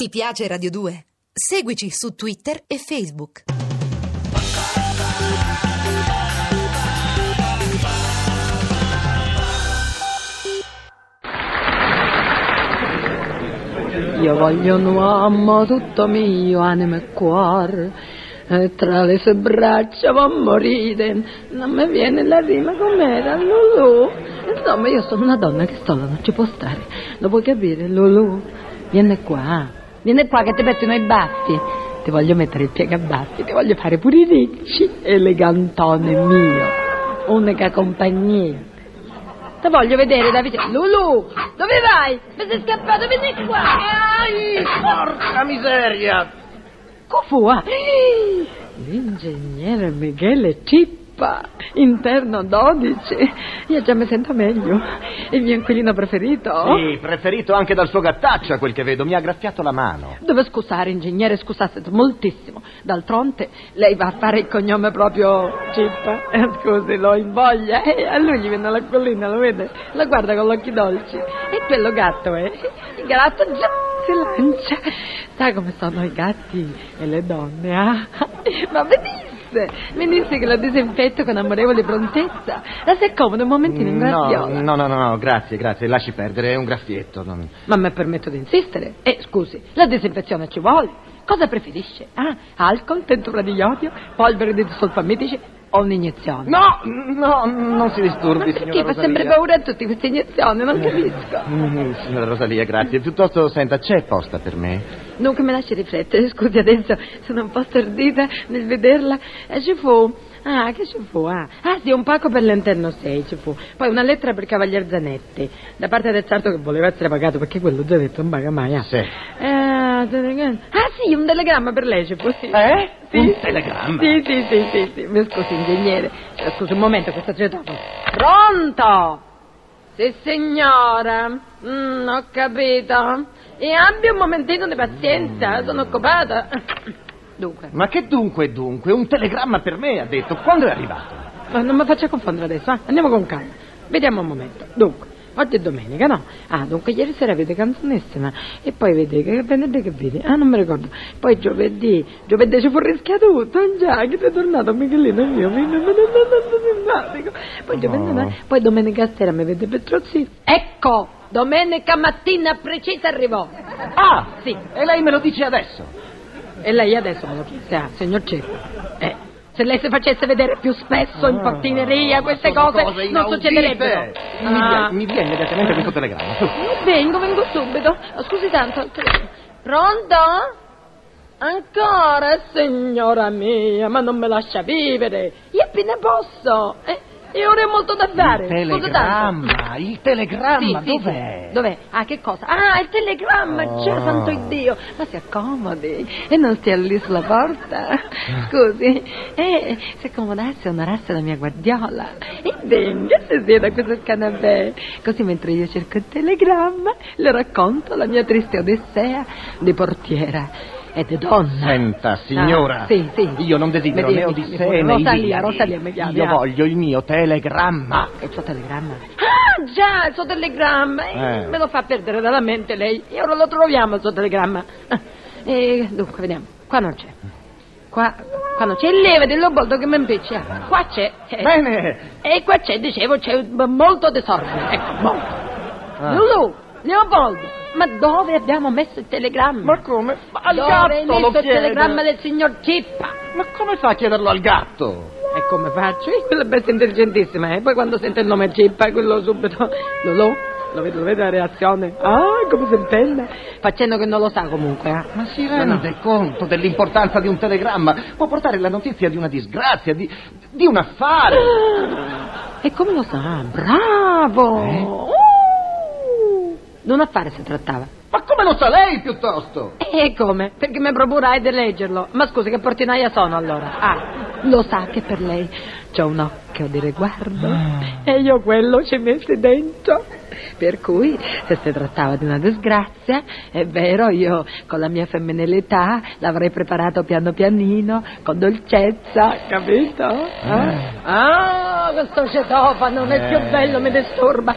Ti piace Radio 2? Seguici su Twitter e Facebook. Io voglio un uomo tutto mio, anima e cuore, e tra le sue braccia va a morire. Non mi viene la rima com'era, Lulu. Insomma, io sono una donna che sola non ci può stare. Lo puoi capire, Lulu? Vieni qua, vieni qua che ti pettino i baffi. Ti voglio mettere il piegabaffi, ti voglio fare pure i ricci, elegantone mio. Unica compagnia. Ti voglio vedere da vicino. Lulu, dove vai? Mi sei scappato, vieni qua. Ai, Porca miseria! Cofua! L'ingegnere Michele Cippa, interno 12. Io già mi sento meglio. Il mio inquilino preferito. Sì, preferito anche dal suo gattaccio, quel che vedo. Mi ha graffiato la mano. Dove scusare, ingegnere, scusasse moltissimo. D'altronde, lei va a fare il cognome proprio Cippa. Eh, scusi, lo invoglia. E a lui gli viene l'acquolina, lo vede? La guarda con gli occhi dolci. E quello gatto, eh? Il gatto già si lancia. Sa come sono i gatti e le donne, ah? Ma venisse, venisse che la disinfetto con amorevole prontezza. La si accomoda un momentino in No, graffiola. no, no, no, no, grazie, grazie. Lasci perdere, è un graffietto. non- Ma mi permetto di insistere. E scusi, la disinfezione ci vuole. Cosa preferisce? Ah, alcol, tentura di iodio, polvere di solfamitici o un'iniezione? No, no, non si Ma disturbi, perché signora fa sempre Rosalia. paura a tutte queste iniezioni? Non capisco. Mm, signora Rosalia, grazie. Piuttosto, senta, c'è posta per me? Dunque mi lasci riflettere, scusi adesso sono un po' stordita nel vederla. E ci fu. Ah, che ci fu? Ah, ah sì, un pacco per l'interno 6 ci fu. Poi una lettera per Cavalier Zanetti, da parte del sarto che voleva essere pagato perché quello Zanetti non paga mai. Ah, Sì. Eh, ah sì, un telegramma per lei ci fu. Sì. Eh? Sì. Un telegramma? Sì, sì, sì, sì, sì. Mi scusi, ingegnere. Eh, Scusi un momento, questo citofono. Pronto? Sì, signora. Mm, ho capito. E abbia un momentino di pazienza, sono occupata. Dunque, Ma che dunque, dunque? Un telegramma per me, ha detto. Quando è arrivato? ma non mi faccia confondere adesso, eh? andiamo con calma. Vediamo un momento. Dunque, oggi è domenica, no? Ah, dunque ieri sera vede canzonissima. E poi vede che venerdì che vedi? Ah, non mi ricordo. Poi giovedì, giovedì ci fu rischiato tutto, già, che sei tornato Michelino mio, mi simpatico. Poi giovedì, No. poi domenica sera mi vede Petrozzino. Ecco, domenica mattina precisa arrivò. Ah! Sì. E lei me lo dice adesso? E lei adesso me lo chiede, ah, signor Ceppo. Eh, se lei si facesse vedere più spesso in portineria queste Sono cose, non succederebbero. Mi, Ah, mi dia immediatamente questo telegramma. su. vengo, vengo subito. Oh, Scusi tanto. telefono. Pronto? Ancora, signora mia, ma non mi lascia vivere. Io appena posso. Eh, e ora è molto da fare. Il telegramma, il telegramma, Sì, dov'è? sì. Dov'è? Ah, che cosa? Ah, il telegramma, Oh. già, santo Dio. Ma si accomodi e non stia lì sulla porta. Scusi, eh, si accomodasse onorasse la mia guardiola. E venga, si sieda qui sul canapè. Così mentre io cerco il telegramma, le racconto la mia triste odissea di portiera e di donna. Senta, signora. Ah, sì, sì. Io non desidero né dica. né Rosalia. Rosalia, mi chiami, Io ah. voglio il mio telegramma. Il suo telegramma? Ah, già, il suo telegramma. Eh, Eh. Me lo fa perdere dalla mente lei. E ora lo troviamo il suo telegramma. Ah, E dunque, vediamo. Qua non c'è. Qua, qua non c'è. Leva del loboldo che mi impiccia. Qua c'è. Eh, Bene. E qua c'è, dicevo, c'è molto disordine. Ecco, molto. Ah. Lulu, Leopoldo, ma dove abbiamo messo il telegramma? Ma come? Ma al dove hai gatto messo lo il chiede. telegramma del signor Cippa? Ma come fa a chiederlo al gatto? E come faccio? Io quella bestia intelligentissima, e poi quando sente il nome Cippa, quello subito. Lolo, lo vede, lo vede la reazione? Ah, come si impella? Facendo che non lo sa comunque, eh. Ma si rende no. conto dell'importanza di un telegramma? Può portare la notizia di una disgrazia, di, di un affare. E come lo sa? Bravo! Eh? Di un affare si trattava. Ma come lo sa lei piuttosto? E come? Perché mi procurai di leggerlo. Ma scusi, che portinaia sono allora? Ah, lo sa che per lei c'ho un occhio di riguardo e io quello ci messi dentro. Per cui, se si trattava di una disgrazia, è vero, io con la mia femminilità l'avrei preparato piano pianino, con dolcezza, capito? Eh? Ah, questo cetofano non è Eh. più bello, mi disturba.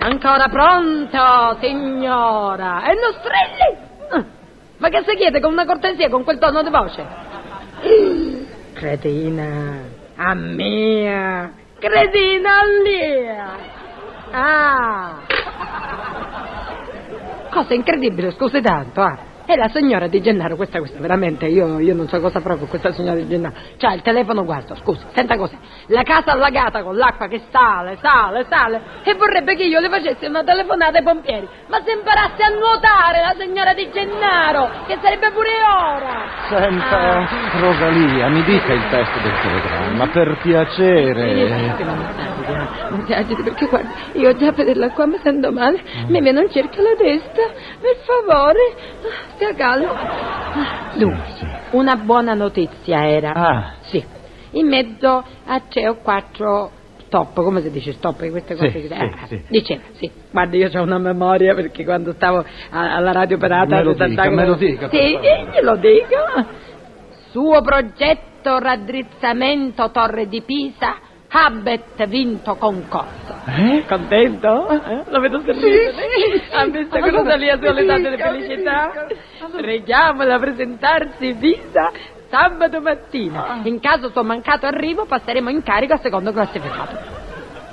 Ancora pronto, signora? E non strilli! Ma che si chiede con una cortesia, con quel tono di voce? Cretina, a mia, cretina lia. Ah. Cosa incredibile, scusi tanto, ah. È la signora di Gennaro, questa, questa, veramente, io, io non so cosa proprio questa signora di Gennaro. C'ha il telefono, guarda, scusi, senta cos'è. La casa allagata con l'acqua che sale, sale, sale, e vorrebbe che io le facessi una telefonata ai pompieri. Ma se imparasse a nuotare la signora di Gennaro, che sarebbe pure ora. Senta, Ah. Rosalia, mi dica il testo del telegramma, per piacere. Non ti agiti perché guarda, io già a vederla qua mi sento male, mi viene un cerchio alla testa, per favore, ah. Ah, Dunque, una buona notizia era. Ah. Sì, in mezzo a tre o quattro stop, come si dice stop, queste cose Sì, che- sì, ah, sì. Diceva, sì, guarda io ho una memoria perché quando stavo a- alla radio perata Me lo di dica, Cruz- me lo dica, sì, glielo dico. Suo progetto raddrizzamento Torre di Pisa, Habet vinto concorso. Eh? Contento? Eh? Lo vedo sorridere. Ha visto che Allora, Rosalia sulle date mi felicità? dica. Preghiamola a presentarsi Pisa sabato mattina. Ah. In caso suo mancato arrivo passeremo in carico a secondo classificato.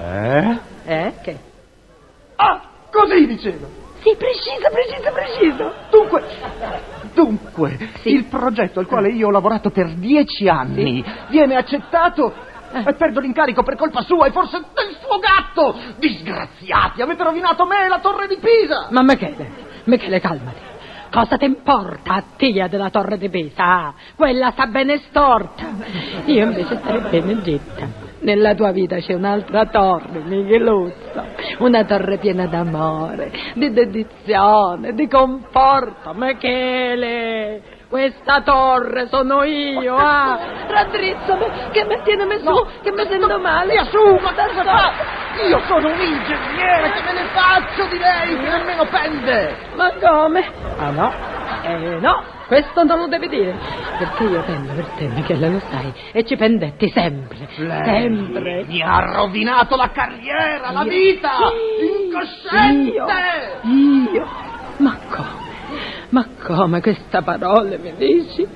Eh? Eh? Che? Ah, così dicevo. Sì, preciso, preciso, preciso. Dunque, dunque, Sì. il progetto al quale io ho lavorato per dieci anni viene accettato Eh. E perdo l'incarico per colpa sua e forse del suo gatto. Disgraziati, avete rovinato me e la torre di Pisa. Ma Michele, Michele, calmati. Cosa ti importa a tia della torre di Pisa? Ah, Quella sta bene storta. Io invece starei bene zitta. Nella tua vita c'è un'altra torre, Micheluzzo. Una torre piena d'amore, di dedizione, di conforto. Michele, questa torre sono io, ah. Raddrizzami, che mi tiene su, che mi sento male. Via su, ma cosa fa? Io sono un ingegnere, che me ne faccio di lei, che nemmeno pende. Ma come? Ah no? Eh no, questo non lo devi dire. Perché io pendo per te, Michele, lo sai. E ci pendetti sempre. Sempre. Mi ha rovinato la carriera, la Io- vita, Sì, incosciente. Io, io. Ma come? Ma come questa parola mi dici?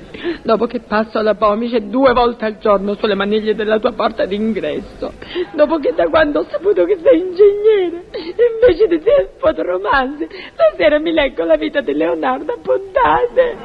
Dopo che passo la pomice due volte al giorno sulle maniglie della tua porta d'ingresso, dopo che da quando ho saputo che sei ingegnere, invece di te fotoromanzi, la sera mi leggo la vita di Leonardo a puntate.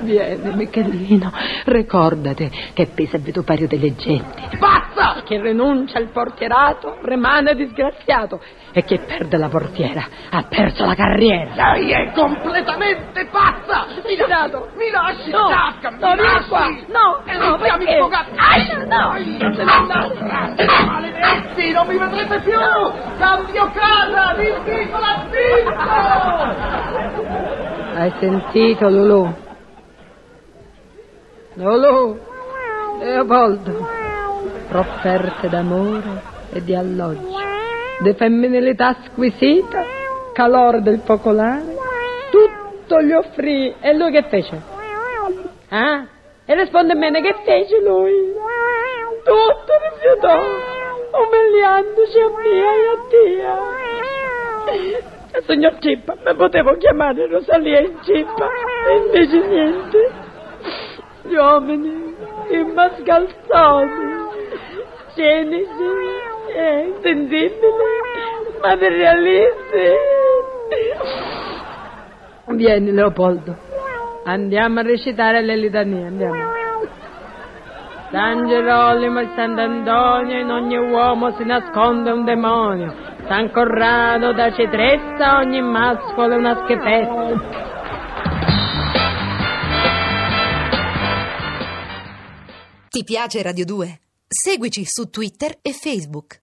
Vieni, Michelino, ricordati che Pisa è vituperio delle genti. Pazza! Chi rinuncia al portierato rimane disgraziato e chi perde la portiera ha perso la carriera. Lei è completamente pazza! Mi, la- Tirato. mi lasci, No, Tasca, mi lasci! qua. No, E no, mi chiami suo gatto! Ai, no, Ai, non no, Maledetti, non mi vedrete più! Cambio casa, disdico l'affitto! Hai sentito, Lulu? Lulu, Leopoldo, profferte d'amore e di alloggio, di femminilità squisita, calore del focolare, tutto gli offrì. E lui che fece? Ah? E risponde bene che fece lui? Tutto rifiutò, umiliandoci a mia e a tia. Eh, Signor Cippa, mi potevo chiamare Rosalia in Cippa, e invece niente. Gli uomini, i mascalzoni, cinici, eh, materialisti. Vieni, Leopoldo. Andiamo a recitare le litanie, andiamo. San Gerolimo e Sant'Antonio, in ogni uomo si nasconde un demonio. San Corrado da Cetrezza, ogni mascolo è una schifezza. Ti piace Radio 2? Seguici su Twitter e Facebook.